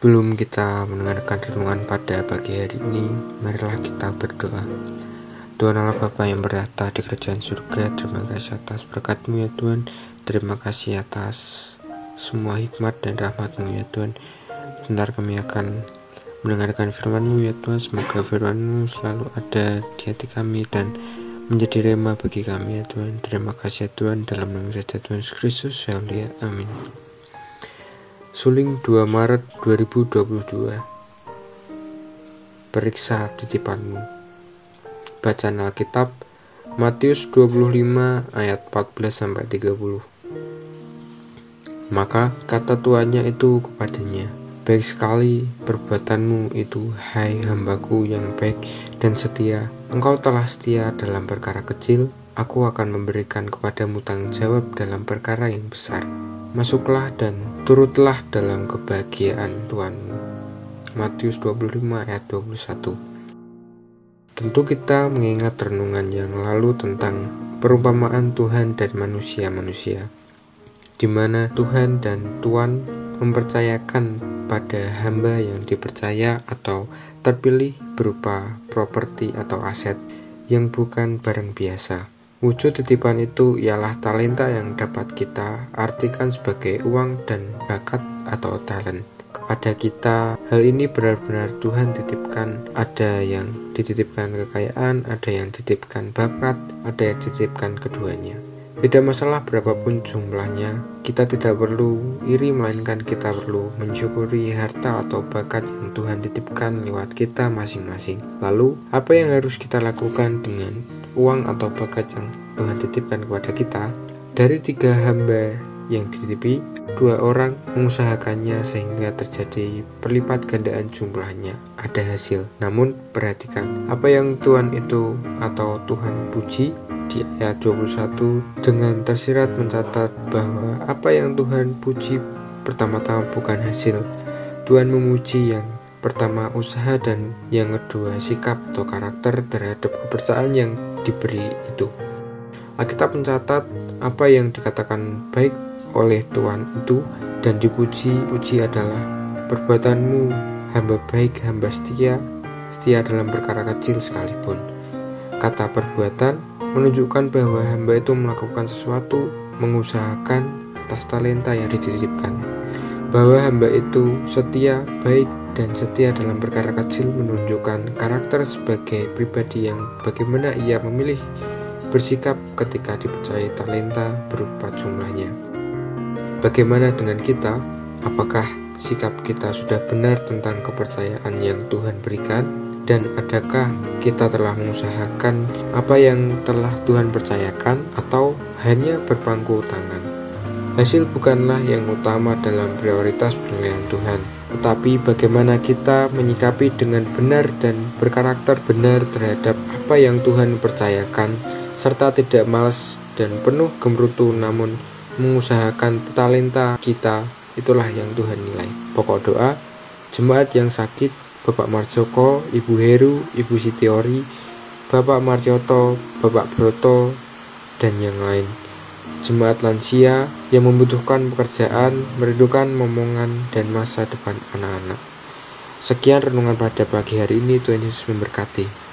Sebelum kita mendengarkan renungan pada pagi hari ini, marilah kita berdoa. Tuhan Allah Bapa yang berata di kerajaan surga, terima kasih atas berkatmu ya Tuhan. Terima kasih atas semua hikmat dan rahmatmu ya Tuhan. Sebentar kami akan mendengarkan firmanmu ya Tuhan. Semoga firmanmu selalu ada di hati kami dan menjadi rema bagi kami ya Tuhan. Terima kasih ya Tuhan dalam nama Yesus Kristus. Amin. Suling 2 Maret 2022 Periksa titipanmu. Bacaan Alkitab Matius 25 ayat 14 sampai 30 Maka kata tuannya itu kepadanya Baik sekali perbuatanmu itu hai hambaku yang baik dan setia. Engkau telah setia dalam perkara kecil Aku akan memberikan kepadamu tanggung jawab dalam perkara yang besar. Masuklah dan turutlah dalam kebahagiaan Tuhanmu. Matius 25 ayat 21 Tentu kita mengingat renungan yang lalu tentang perumpamaan Tuhan dan manusia-manusia, di mana Tuhan dan Tuhan mempercayakan pada hamba yang dipercaya atau terpilih berupa properti atau aset yang bukan barang biasa Wujud titipan itu ialah talenta yang dapat kita artikan sebagai uang dan bakat atau talent. Kepada kita, hal ini benar-benar Tuhan titipkan. Ada yang dititipkan kekayaan, ada yang dititipkan bakat, ada yang dititipkan keduanya. Tidak masalah berapapun jumlahnya, kita tidak perlu iri melainkan kita perlu mensyukuri harta atau bakat yang Tuhan titipkan lewat kita masing-masing. Lalu, apa yang harus kita lakukan dengan uang atau bakat yang Tuhan titipkan kepada kita, dari tiga hamba yang dititipi, dua orang mengusahakannya sehingga terjadi perlipat gandaan jumlahnya, ada hasil. Namun perhatikan, apa yang Tuhan itu atau Tuhan puji di ayat 21 dengan tersirat mencatat bahwa apa yang Tuhan puji pertama-tama bukan hasil. Tuhan memuji yang Pertama, usaha dan yang kedua, sikap atau karakter terhadap kepercayaan yang diberi itu. Alkitab mencatat apa yang dikatakan baik oleh Tuhan itu dan dipuji-puji adalah perbuatanmu hamba baik, hamba setia, setia dalam perkara kecil sekalipun. Kata perbuatan menunjukkan bahwa hamba itu melakukan sesuatu, mengusahakan atas talenta yang dititipkan. Bahwa hamba itu setia, baik, dan setia dalam perkara kecil menunjukkan karakter sebagai pribadi yang bagaimana ia memilih bersikap ketika dipercayai talenta berupa jumlahnya. Bagaimana dengan kita? Apakah sikap kita sudah benar tentang kepercayaan yang Tuhan berikan? Dan adakah kita telah mengusahakan apa yang telah Tuhan percayakan atau hanya berpangku tangan? Hasil bukanlah yang utama dalam prioritas penilaian Tuhan, tetapi bagaimana kita menyikapi dengan benar dan berkarakter benar terhadap apa yang Tuhan percayakan, serta tidak malas dan penuh gemerutu namun mengusahakan talenta kita, itulah yang Tuhan nilai. Pokok doa, jemaat yang sakit, Bapak Marjoko, Ibu Heru, Ibu Sitiori, Bapak Marioto, Bapak Broto, dan yang lain jemaat lansia yang membutuhkan pekerjaan, merindukan momongan dan masa depan anak-anak. Sekian renungan pada pagi hari ini, Tuhan Yesus memberkati.